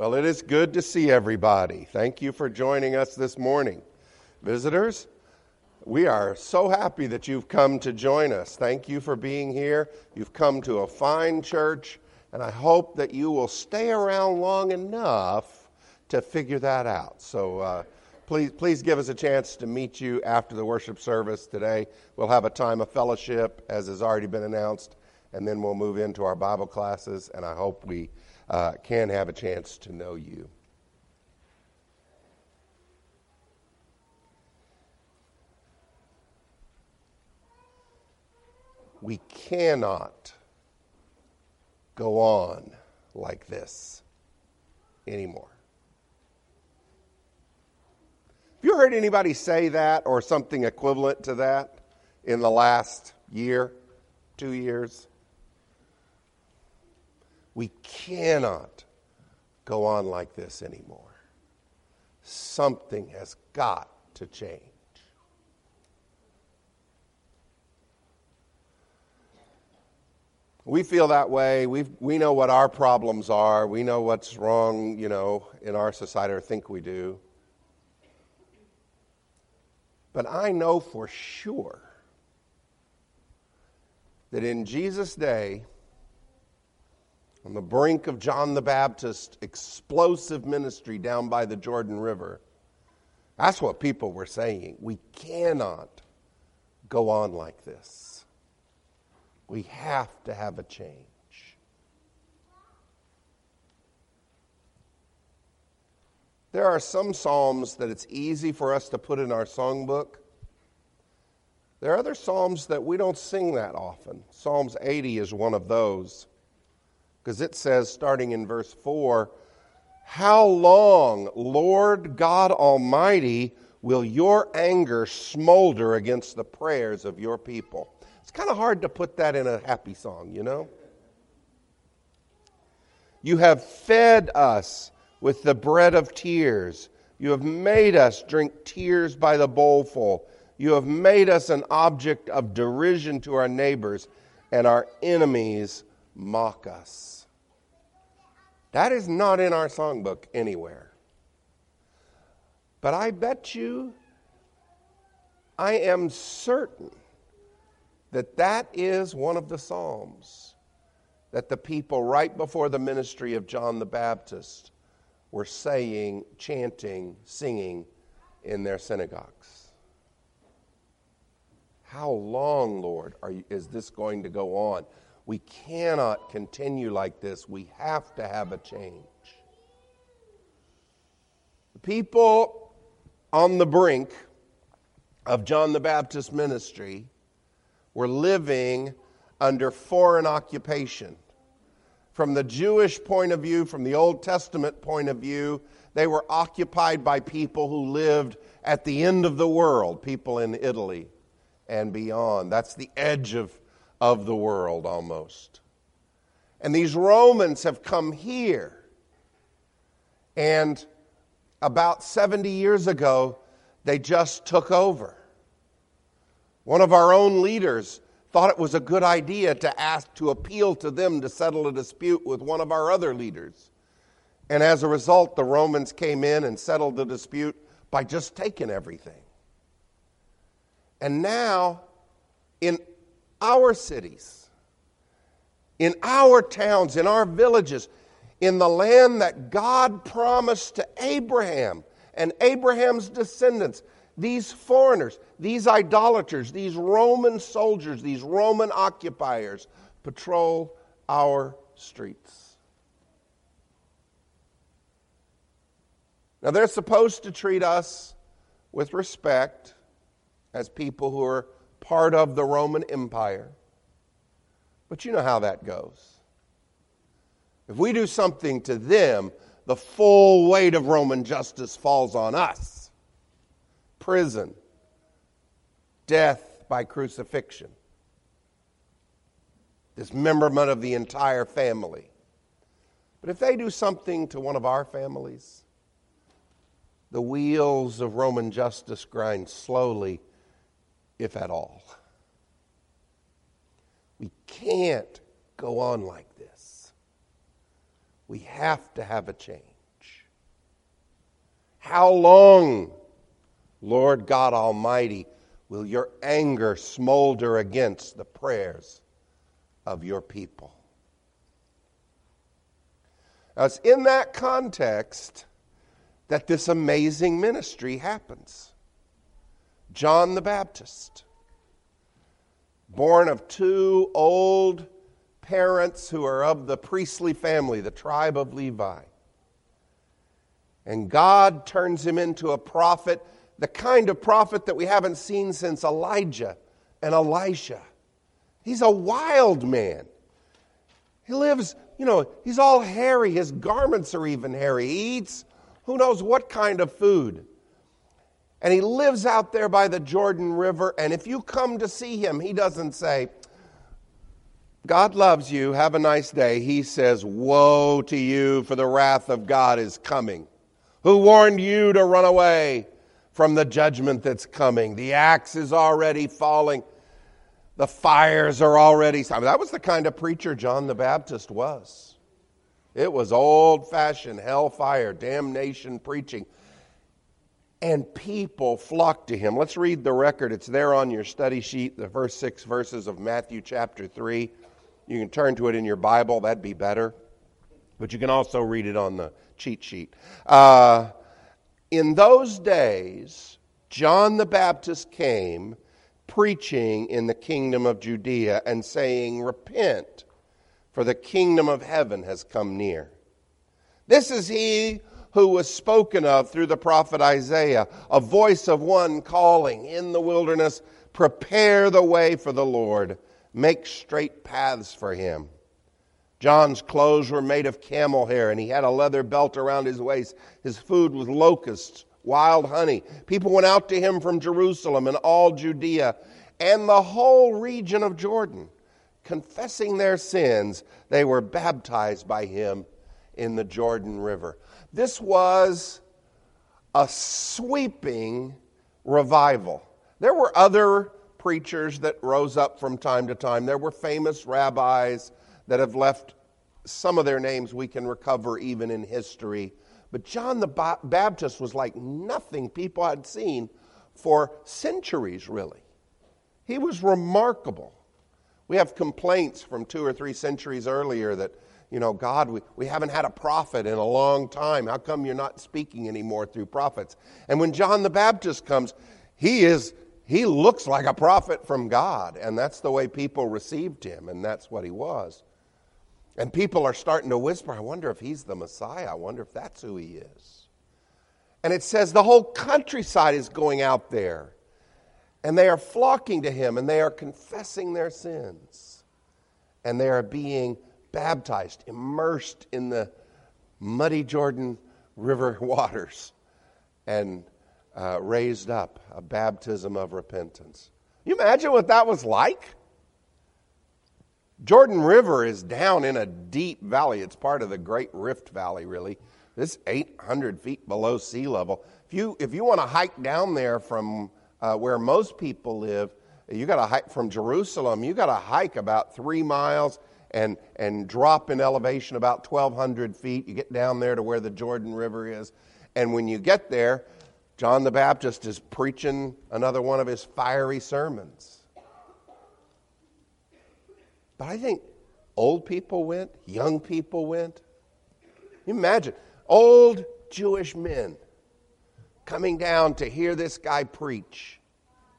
Well, it is good to see everybody. Thank you for joining us this morning. Visitors, we are so happy that you've come to join us. Thank you for being here. You've come to a fine church, and I hope that you will stay around long enough to figure that out. So uh, please, please give us a chance to meet you after the worship service today. We'll have a time of fellowship, as has already been announced, and then we'll move into our Bible classes, and I hope we uh, can have a chance to know you. We cannot go on like this anymore. Have you heard anybody say that or something equivalent to that in the last year, two years? We cannot go on like this anymore. Something has got to change. We feel that way. we we know what our problems are. We know what's wrong, you know, in our society, or think we do. But I know for sure that in Jesus' day, on the brink of John the Baptist's explosive ministry down by the Jordan River. That's what people were saying. We cannot go on like this. We have to have a change. There are some psalms that it's easy for us to put in our songbook. There are other psalms that we don't sing that often. Psalms 80 is one of those. Because it says, starting in verse 4, How long, Lord God Almighty, will your anger smolder against the prayers of your people? It's kind of hard to put that in a happy song, you know? You have fed us with the bread of tears. You have made us drink tears by the bowlful. You have made us an object of derision to our neighbors, and our enemies mock us. That is not in our songbook anywhere. But I bet you, I am certain that that is one of the Psalms that the people right before the ministry of John the Baptist were saying, chanting, singing in their synagogues. How long, Lord, you, is this going to go on? We cannot continue like this. We have to have a change. The people on the brink of John the Baptist ministry were living under foreign occupation. From the Jewish point of view, from the Old Testament point of view, they were occupied by people who lived at the end of the world, people in Italy and beyond. That's the edge of of the world almost. And these Romans have come here. And about 70 years ago, they just took over. One of our own leaders thought it was a good idea to ask to appeal to them to settle a dispute with one of our other leaders. And as a result, the Romans came in and settled the dispute by just taking everything. And now, in our cities, in our towns, in our villages, in the land that God promised to Abraham and Abraham's descendants. These foreigners, these idolaters, these Roman soldiers, these Roman occupiers patrol our streets. Now, they're supposed to treat us with respect as people who are part of the Roman Empire. But you know how that goes. If we do something to them, the full weight of Roman justice falls on us prison, death by crucifixion, dismemberment of the entire family. But if they do something to one of our families, the wheels of Roman justice grind slowly if at all. We can't go on like this. We have to have a change. How long, Lord God Almighty, will your anger smolder against the prayers of your people? Now, it's in that context that this amazing ministry happens. John the Baptist, born of two old parents who are of the priestly family, the tribe of Levi. And God turns him into a prophet, the kind of prophet that we haven't seen since Elijah and Elisha. He's a wild man. He lives, you know, he's all hairy. His garments are even hairy. He eats who knows what kind of food. And he lives out there by the Jordan River. And if you come to see him, he doesn't say, God loves you, have a nice day. He says, Woe to you, for the wrath of God is coming. Who warned you to run away from the judgment that's coming? The axe is already falling. The fires are already. I mean, that was the kind of preacher John the Baptist was. It was old fashioned hellfire, damnation preaching. And people flocked to him. Let's read the record. It's there on your study sheet, the first six verses of Matthew chapter 3. You can turn to it in your Bible, that'd be better. But you can also read it on the cheat sheet. Uh, in those days, John the Baptist came preaching in the kingdom of Judea and saying, Repent, for the kingdom of heaven has come near. This is he who was spoken of through the prophet Isaiah, a voice of one calling in the wilderness, Prepare the way for the Lord, make straight paths for him. John's clothes were made of camel hair, and he had a leather belt around his waist. His food was locusts, wild honey. People went out to him from Jerusalem and all Judea and the whole region of Jordan. Confessing their sins, they were baptized by him in the Jordan River. This was a sweeping revival. There were other preachers that rose up from time to time. There were famous rabbis that have left some of their names we can recover even in history. But John the Baptist was like nothing people had seen for centuries, really. He was remarkable. We have complaints from two or three centuries earlier that, you know, God, we, we haven't had a prophet in a long time. How come you're not speaking anymore through prophets? And when John the Baptist comes, he is he looks like a prophet from God, and that's the way people received him, and that's what he was. And people are starting to whisper, I wonder if he's the Messiah. I wonder if that's who he is. And it says the whole countryside is going out there. And they are flocking to him and they are confessing their sins. And they are being baptized, immersed in the muddy Jordan River waters, and uh, raised up a baptism of repentance. You imagine what that was like? Jordan River is down in a deep valley. It's part of the Great Rift Valley, really. This 800 feet below sea level. If you, if you want to hike down there from uh, where most people live, you got to hike from Jerusalem, you got to hike about three miles and, and drop in elevation about 1,200 feet. You get down there to where the Jordan River is. And when you get there, John the Baptist is preaching another one of his fiery sermons. But I think old people went, young people went. Imagine old Jewish men coming down to hear this guy preach,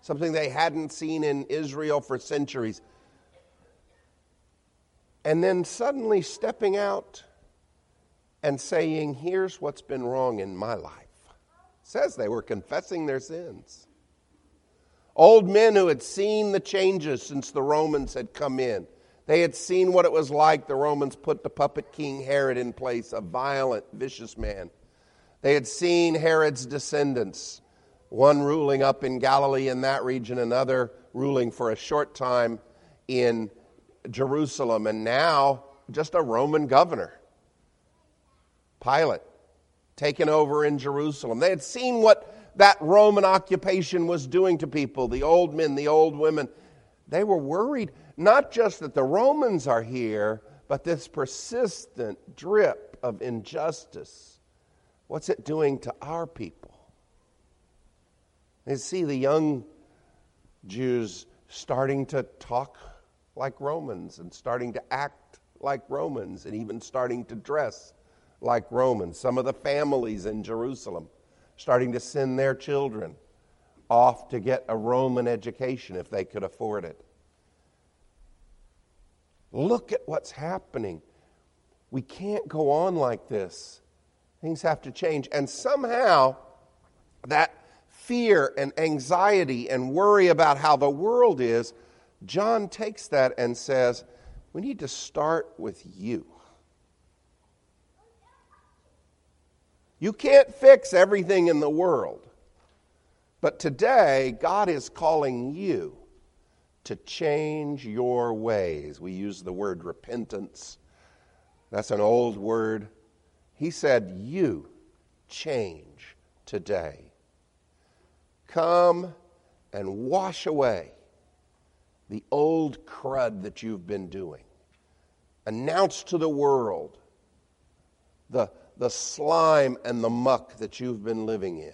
something they hadn't seen in Israel for centuries. And then suddenly stepping out and saying, Here's what's been wrong in my life. It says they were confessing their sins. Old men who had seen the changes since the Romans had come in they had seen what it was like. The Romans put the puppet king Herod in place, a violent, vicious man. They had seen Herod's descendants, one ruling up in Galilee in that region, another ruling for a short time in Jerusalem, and now just a Roman governor, Pilate, taken over in Jerusalem. They had seen what that Roman occupation was doing to people the old men, the old women. They were worried not just that the Romans are here, but this persistent drip of injustice what's it doing to our people? And see the young Jews starting to talk like Romans and starting to act like Romans and even starting to dress like Romans. Some of the families in Jerusalem starting to send their children off to get a Roman education if they could afford it. Look at what's happening. We can't go on like this. Things have to change. And somehow, that fear and anxiety and worry about how the world is, John takes that and says, we need to start with you. You can't fix everything in the world. But today, God is calling you to change your ways. We use the word repentance. That's an old word. He said, You change today. Come and wash away the old crud that you've been doing. Announce to the world the, the slime and the muck that you've been living in.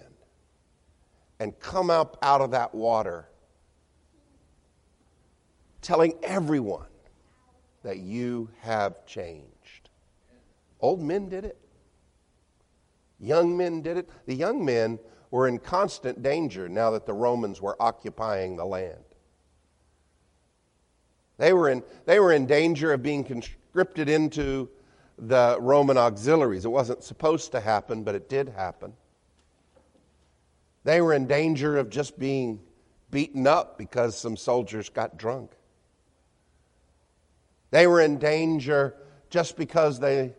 And come up out of that water telling everyone that you have changed. Old men did it. Young men did it. The young men were in constant danger now that the Romans were occupying the land. They were in, they were in danger of being conscripted into the Roman auxiliaries. It wasn't supposed to happen, but it did happen. They were in danger of just being beaten up because some soldiers got drunk. They were in danger just because they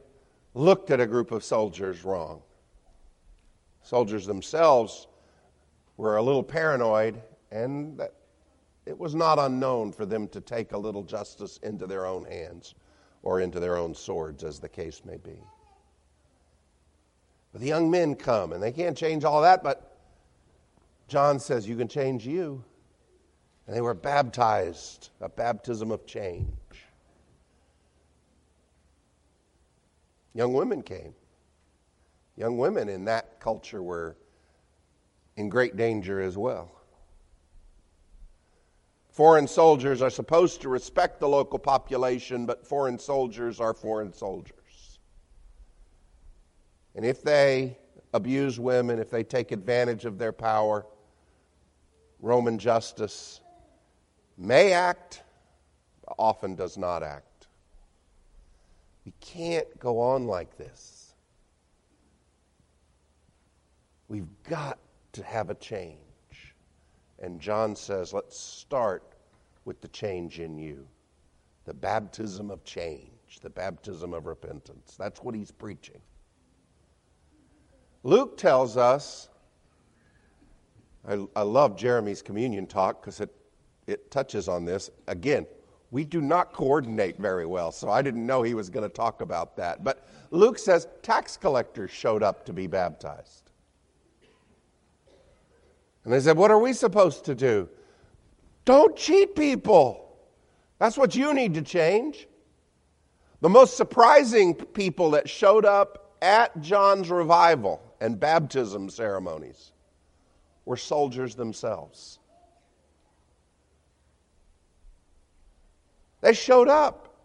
looked at a group of soldiers wrong. Soldiers themselves were a little paranoid, and it was not unknown for them to take a little justice into their own hands or into their own swords, as the case may be. But the young men come, and they can't change all that, but John says, You can change you. And they were baptized, a baptism of change. Young women came. Young women in that culture were in great danger as well. Foreign soldiers are supposed to respect the local population, but foreign soldiers are foreign soldiers. And if they abuse women, if they take advantage of their power, Roman justice may act, but often does not act. We can't go on like this. We've got to have a change. And John says, let's start with the change in you the baptism of change, the baptism of repentance. That's what he's preaching. Luke tells us, I, I love Jeremy's communion talk because it, it touches on this. Again, we do not coordinate very well, so I didn't know he was going to talk about that. But Luke says tax collectors showed up to be baptized. And they said, What are we supposed to do? Don't cheat people. That's what you need to change. The most surprising people that showed up at John's revival and baptism ceremonies were soldiers themselves. They showed up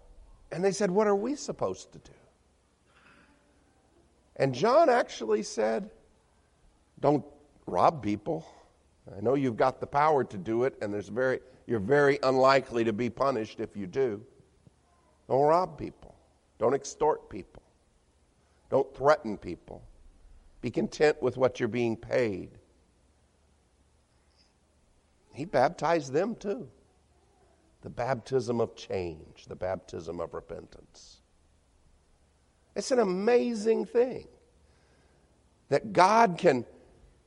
and they said, What are we supposed to do? And John actually said, Don't rob people. I know you've got the power to do it, and there's very, you're very unlikely to be punished if you do. Don't rob people. Don't extort people. Don't threaten people. Be content with what you're being paid. He baptized them too the baptism of change, the baptism of repentance. It's an amazing thing that God can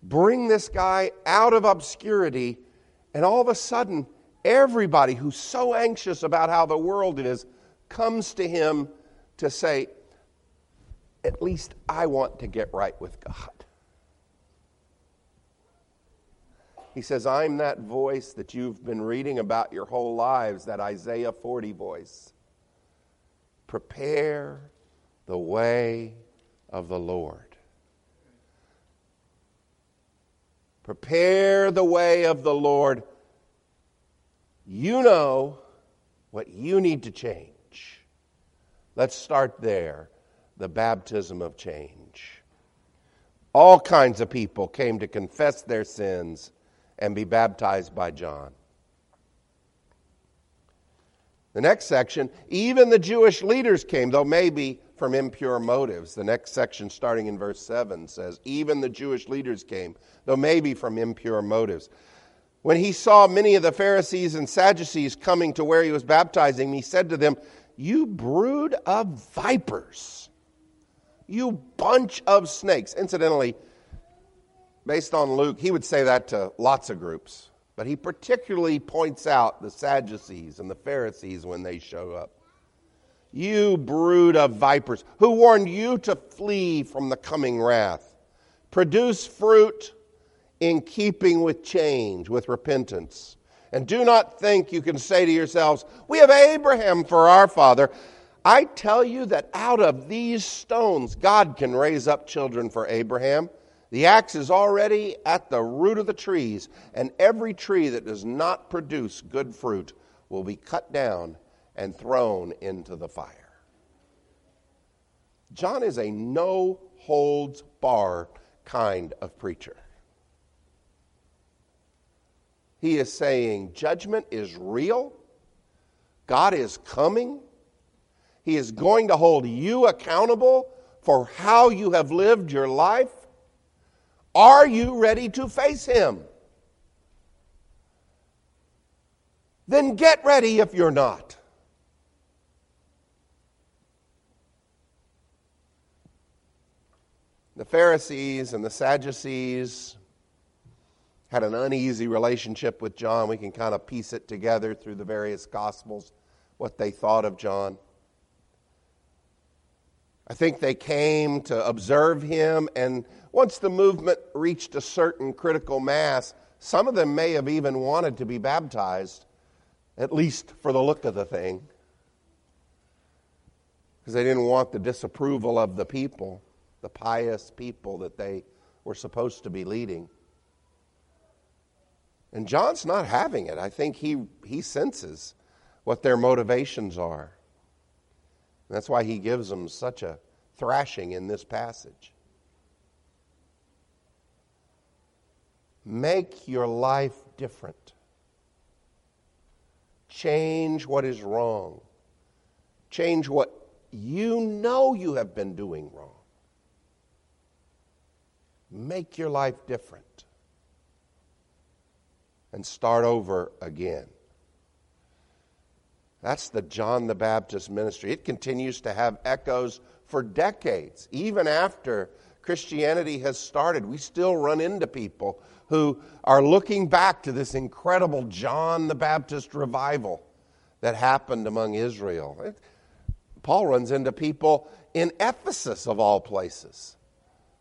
bring this guy out of obscurity, and all of a sudden, everybody who's so anxious about how the world is comes to him to say, At least I want to get right with God. He says, I'm that voice that you've been reading about your whole lives, that Isaiah 40 voice. Prepare the way of the Lord. Prepare the way of the Lord. You know what you need to change. Let's start there the baptism of change. All kinds of people came to confess their sins and be baptized by John. The next section, even the Jewish leaders came, though maybe from impure motives. The next section, starting in verse 7, says, Even the Jewish leaders came, though maybe from impure motives. When he saw many of the Pharisees and Sadducees coming to where he was baptizing, he said to them, You brood of vipers, you bunch of snakes. Incidentally, based on Luke, he would say that to lots of groups, but he particularly points out the Sadducees and the Pharisees when they show up. You brood of vipers, who warned you to flee from the coming wrath. Produce fruit in keeping with change, with repentance. And do not think you can say to yourselves, We have Abraham for our father. I tell you that out of these stones, God can raise up children for Abraham. The axe is already at the root of the trees, and every tree that does not produce good fruit will be cut down and thrown into the fire. John is a no holds bar kind of preacher. He is saying judgment is real, God is coming, He is going to hold you accountable for how you have lived your life. Are you ready to face Him? Then get ready if you're not. The Pharisees and the Sadducees had an uneasy relationship with John. We can kind of piece it together through the various Gospels, what they thought of John. I think they came to observe him, and once the movement reached a certain critical mass, some of them may have even wanted to be baptized, at least for the look of the thing, because they didn't want the disapproval of the people the pious people that they were supposed to be leading. And John's not having it. I think he, he senses what their motivations are. that's why he gives them such a thrashing in this passage. Make your life different. Change what is wrong. Change what you know you have been doing wrong. Make your life different and start over again. That's the John the Baptist ministry. It continues to have echoes for decades. Even after Christianity has started, we still run into people who are looking back to this incredible John the Baptist revival that happened among Israel. Paul runs into people in Ephesus, of all places,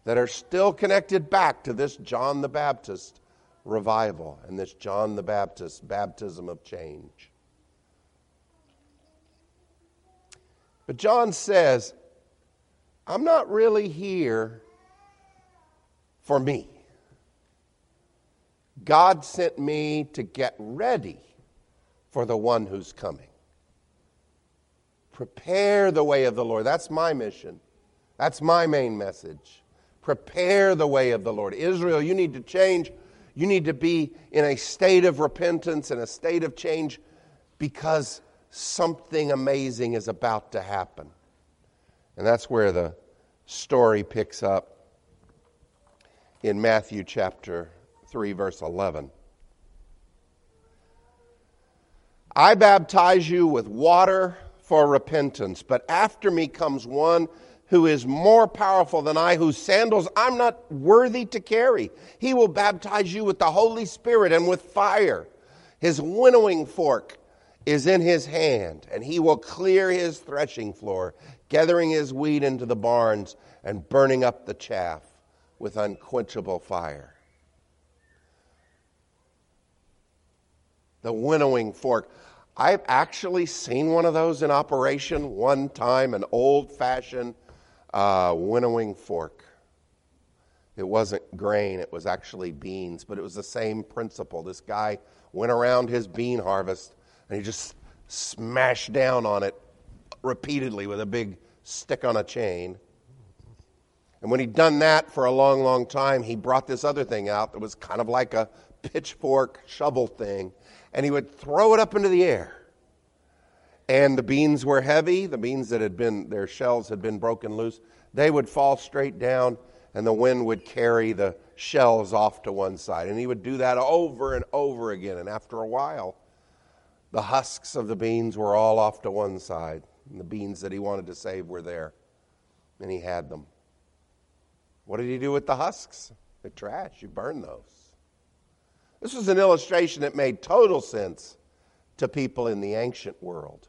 that are still connected back to this John the Baptist revival and this John the Baptist baptism of change. But John says, I'm not really here for me. God sent me to get ready for the one who's coming. Prepare the way of the Lord. That's my mission. That's my main message. Prepare the way of the Lord. Israel, you need to change. You need to be in a state of repentance and a state of change because something amazing is about to happen. And that's where the story picks up in Matthew chapter 3, verse 11. I baptize you with water for repentance, but after me comes one who is more powerful than I, whose sandals I'm not worthy to carry. He will baptize you with the Holy Spirit and with fire. His winnowing fork is in his hand, and he will clear his threshing floor, gathering his wheat into the barns and burning up the chaff with unquenchable fire. The winnowing fork. I've actually seen one of those in operation one time, an old fashioned uh, winnowing fork. It wasn't grain, it was actually beans, but it was the same principle. This guy went around his bean harvest and he just smashed down on it repeatedly with a big stick on a chain. And when he'd done that for a long, long time, he brought this other thing out that was kind of like a pitchfork shovel thing, and he would throw it up into the air. And the beans were heavy, the beans that had been, their shells had been broken loose, they would fall straight down, and the wind would carry the shells off to one side. And he would do that over and over again. And after a while, the husks of the beans were all off to one side, and the beans that he wanted to save were there, and he had them. What did he do with the husks? The trash. You burn those. This was an illustration that made total sense to people in the ancient world.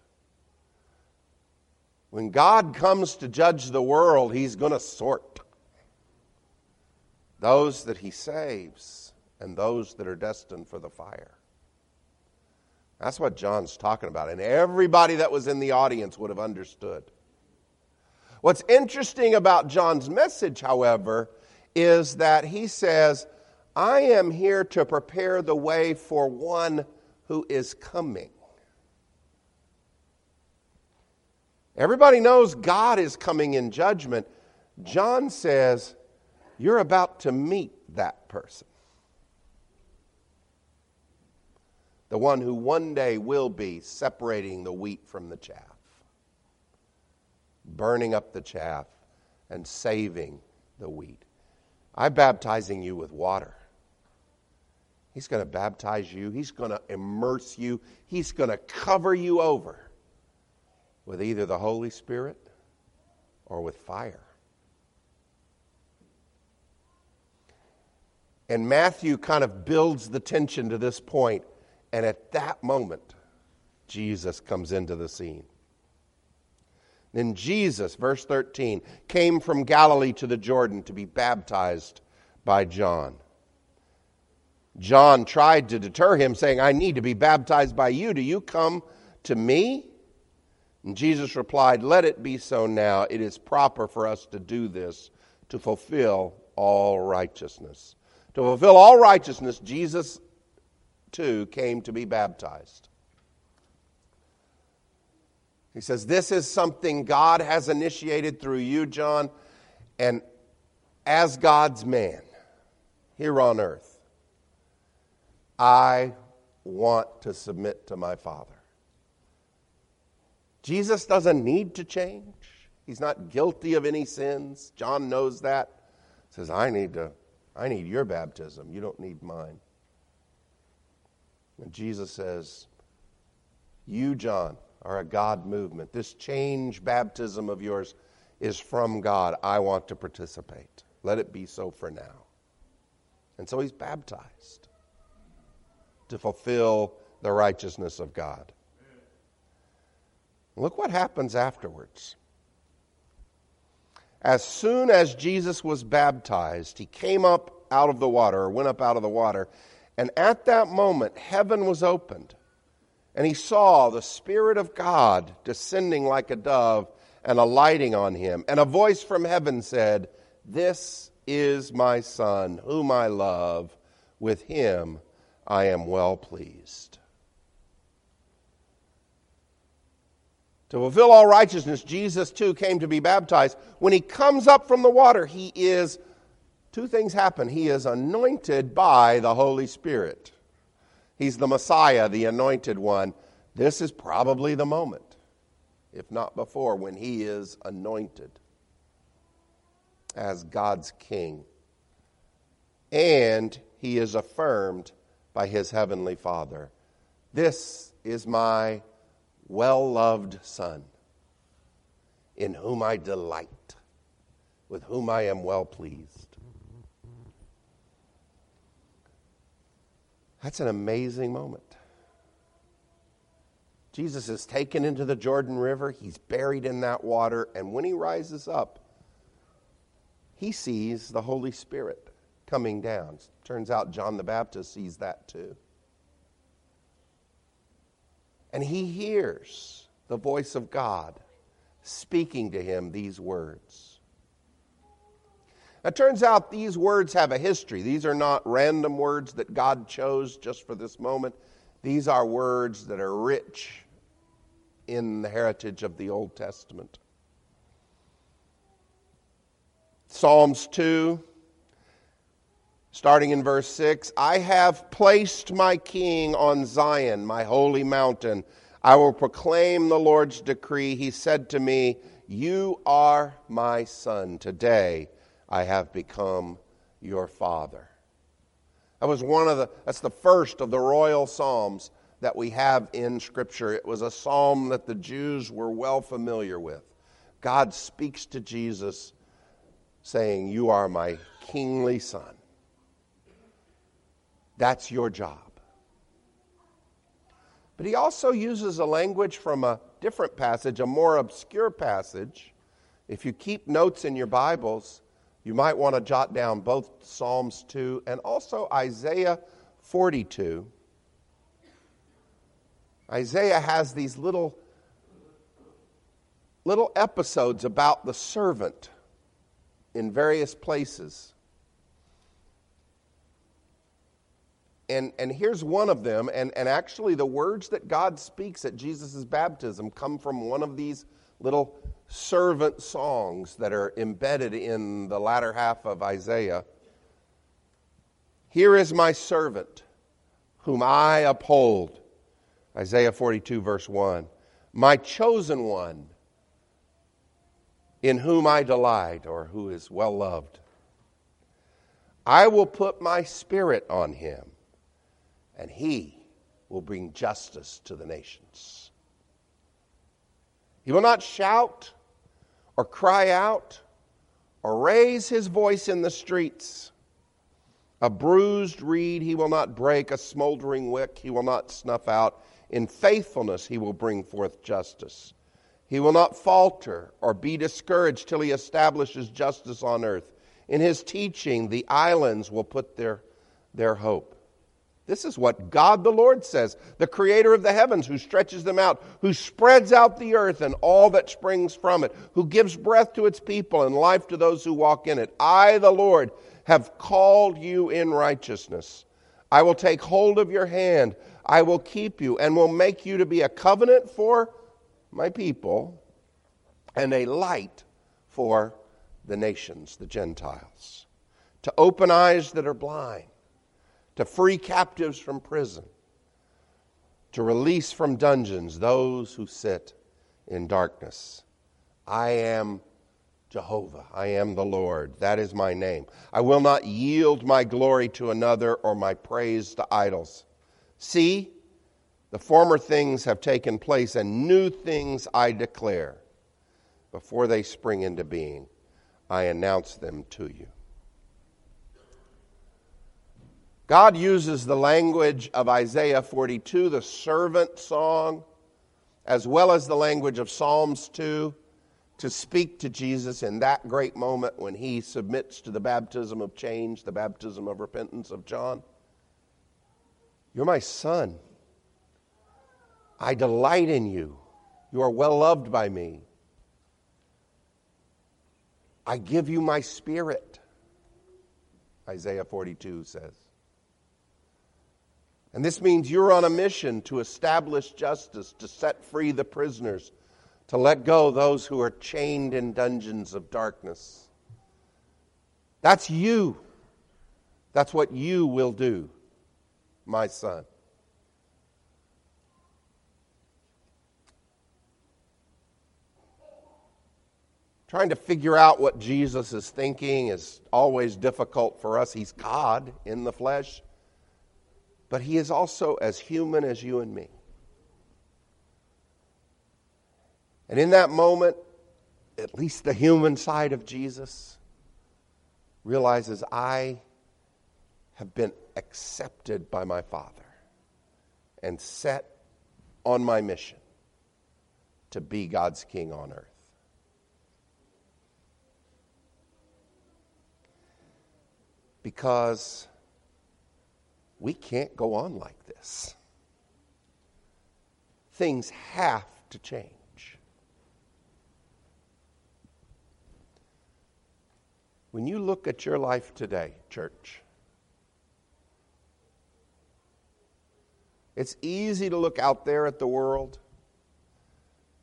When God comes to judge the world, he's going to sort those that he saves and those that are destined for the fire. That's what John's talking about. And everybody that was in the audience would have understood. What's interesting about John's message, however, is that he says, I am here to prepare the way for one who is coming. Everybody knows God is coming in judgment. John says, You're about to meet that person. The one who one day will be separating the wheat from the chaff, burning up the chaff and saving the wheat. I'm baptizing you with water. He's going to baptize you, He's going to immerse you, He's going to cover you over with either the Holy Spirit or with fire. And Matthew kind of builds the tension to this point, and at that moment, Jesus comes into the scene. Then Jesus, verse 13, came from Galilee to the Jordan to be baptized by John. John tried to deter him, saying, I need to be baptized by you. Do you come to me? And Jesus replied, Let it be so now. It is proper for us to do this to fulfill all righteousness. To fulfill all righteousness, Jesus too came to be baptized. He says, This is something God has initiated through you, John, and as God's man here on earth, I want to submit to my Father. Jesus doesn't need to change. He's not guilty of any sins. John knows that. Says, I need to I need your baptism. You don't need mine. And Jesus says, You, John, are a God movement. This change baptism of yours is from God. I want to participate. Let it be so for now. And so he's baptized to fulfill the righteousness of God. Look what happens afterwards. As soon as Jesus was baptized, he came up out of the water, or went up out of the water, and at that moment, heaven was opened, and he saw the Spirit of God descending like a dove and alighting on him. And a voice from heaven said, This is my Son, whom I love. With him I am well pleased. To fulfill all righteousness, Jesus too came to be baptized. When he comes up from the water, he is, two things happen. He is anointed by the Holy Spirit. He's the Messiah, the anointed one. This is probably the moment, if not before, when he is anointed as God's king. And he is affirmed by his heavenly Father. This is my well loved Son, in whom I delight, with whom I am well pleased. That's an amazing moment. Jesus is taken into the Jordan River, he's buried in that water, and when he rises up, he sees the Holy Spirit coming down. Turns out John the Baptist sees that too. And he hears the voice of God speaking to him these words. It turns out these words have a history. These are not random words that God chose just for this moment. These are words that are rich in the heritage of the Old Testament. Psalms 2, starting in verse 6 I have placed my king on Zion, my holy mountain. I will proclaim the Lord's decree. He said to me, You are my son. Today I have become your father. That was one of the, that's the first of the royal psalms that we have in Scripture. It was a psalm that the Jews were well familiar with. God speaks to Jesus saying, You are my kingly son. That's your job. But he also uses a language from a different passage, a more obscure passage. If you keep notes in your Bibles, you might want to jot down both Psalms 2 and also Isaiah 42. Isaiah has these little, little episodes about the servant in various places. And, and here's one of them, and, and actually, the words that God speaks at Jesus' baptism come from one of these little servant songs that are embedded in the latter half of Isaiah. Here is my servant, whom I uphold. Isaiah 42, verse 1. My chosen one, in whom I delight, or who is well loved. I will put my spirit on him, and he will bring justice to the nations. He will not shout or cry out or raise his voice in the streets. A bruised reed he will not break, a smoldering wick he will not snuff out. In faithfulness he will bring forth justice. He will not falter or be discouraged till he establishes justice on earth. In his teaching, the islands will put their, their hope. This is what God the Lord says, the creator of the heavens, who stretches them out, who spreads out the earth and all that springs from it, who gives breath to its people and life to those who walk in it. I, the Lord, have called you in righteousness. I will take hold of your hand. I will keep you and will make you to be a covenant for my people and a light for the nations, the Gentiles, to open eyes that are blind to free captives from prison, to release from dungeons those who sit in darkness. I am Jehovah. I am the Lord. That is my name. I will not yield my glory to another or my praise to idols. See, the former things have taken place, and new things I declare. Before they spring into being, I announce them to you. God uses the language of Isaiah 42, the servant song, as well as the language of Psalms 2, to speak to Jesus in that great moment when he submits to the baptism of change, the baptism of repentance of John. You're my son. I delight in you. You are well loved by me. I give you my spirit, Isaiah 42 says. And this means you're on a mission to establish justice, to set free the prisoners, to let go those who are chained in dungeons of darkness. That's you. That's what you will do, my son. Trying to figure out what Jesus is thinking is always difficult for us. He's God in the flesh but he is also as human as you and me. And in that moment, at least the human side of Jesus realizes I have been accepted by my Father and set on my mission to be God's king on earth. Because we can't go on like this. Things have to change. When you look at your life today, church, it's easy to look out there at the world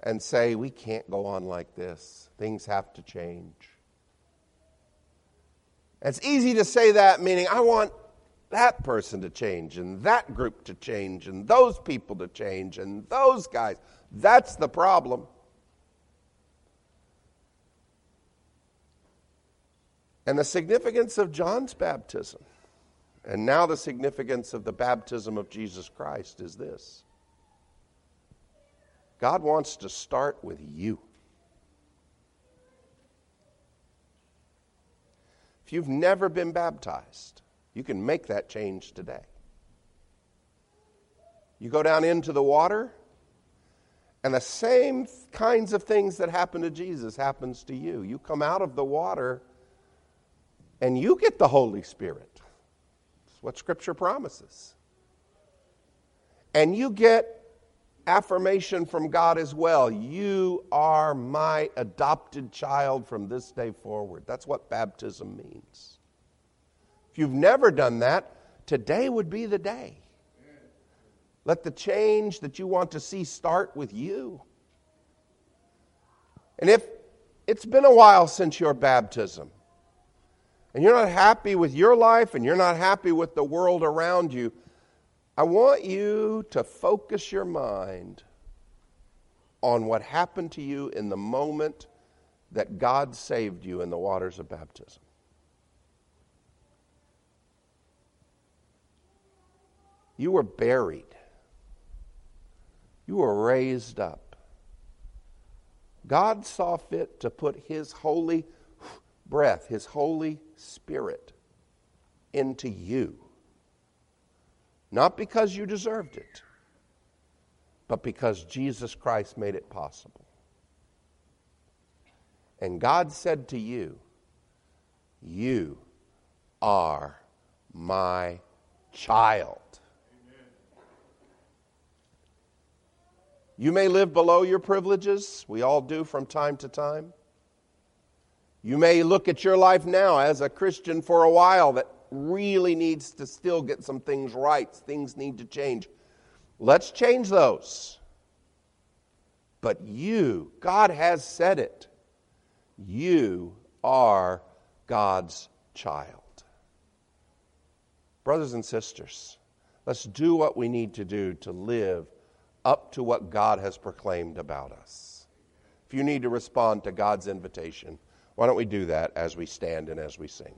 and say, we can't go on like this. Things have to change. It's easy to say that, meaning I want that person to change and that group to change and those people to change and those guys. That's the problem. And the significance of John's baptism, and now the significance of the baptism of Jesus Christ, is this God wants to start with you. If you've never been baptized, you can make that change today. You go down into the water, and the same kinds of things that happened to Jesus happens to you. You come out of the water and you get the Holy Spirit. That's what Scripture promises. And you get affirmation from God as well. You are my adopted child from this day forward. That's what baptism means. If you've never done that, today would be the day. Let the change that you want to see start with you. And if it's been a while since your baptism, and you're not happy with your life and you're not happy with the world around you, I want you to focus your mind on what happened to you in the moment that God saved you in the waters of baptism. You were buried. You were raised up. God saw fit to put His holy breath, His Holy Spirit, into you. Not because you deserved it, but because Jesus Christ made it possible. And God said to you, You are my child. You may live below your privileges. We all do from time to time. You may look at your life now as a Christian for a while that really needs to still get some things right. Things need to change. Let's change those. But you, God has said it. You are God's child. Brothers and sisters, let's do what we need to do to live up to what God has proclaimed about us. If you need to respond to God's invitation, why don't we do that as we stand and as we sing?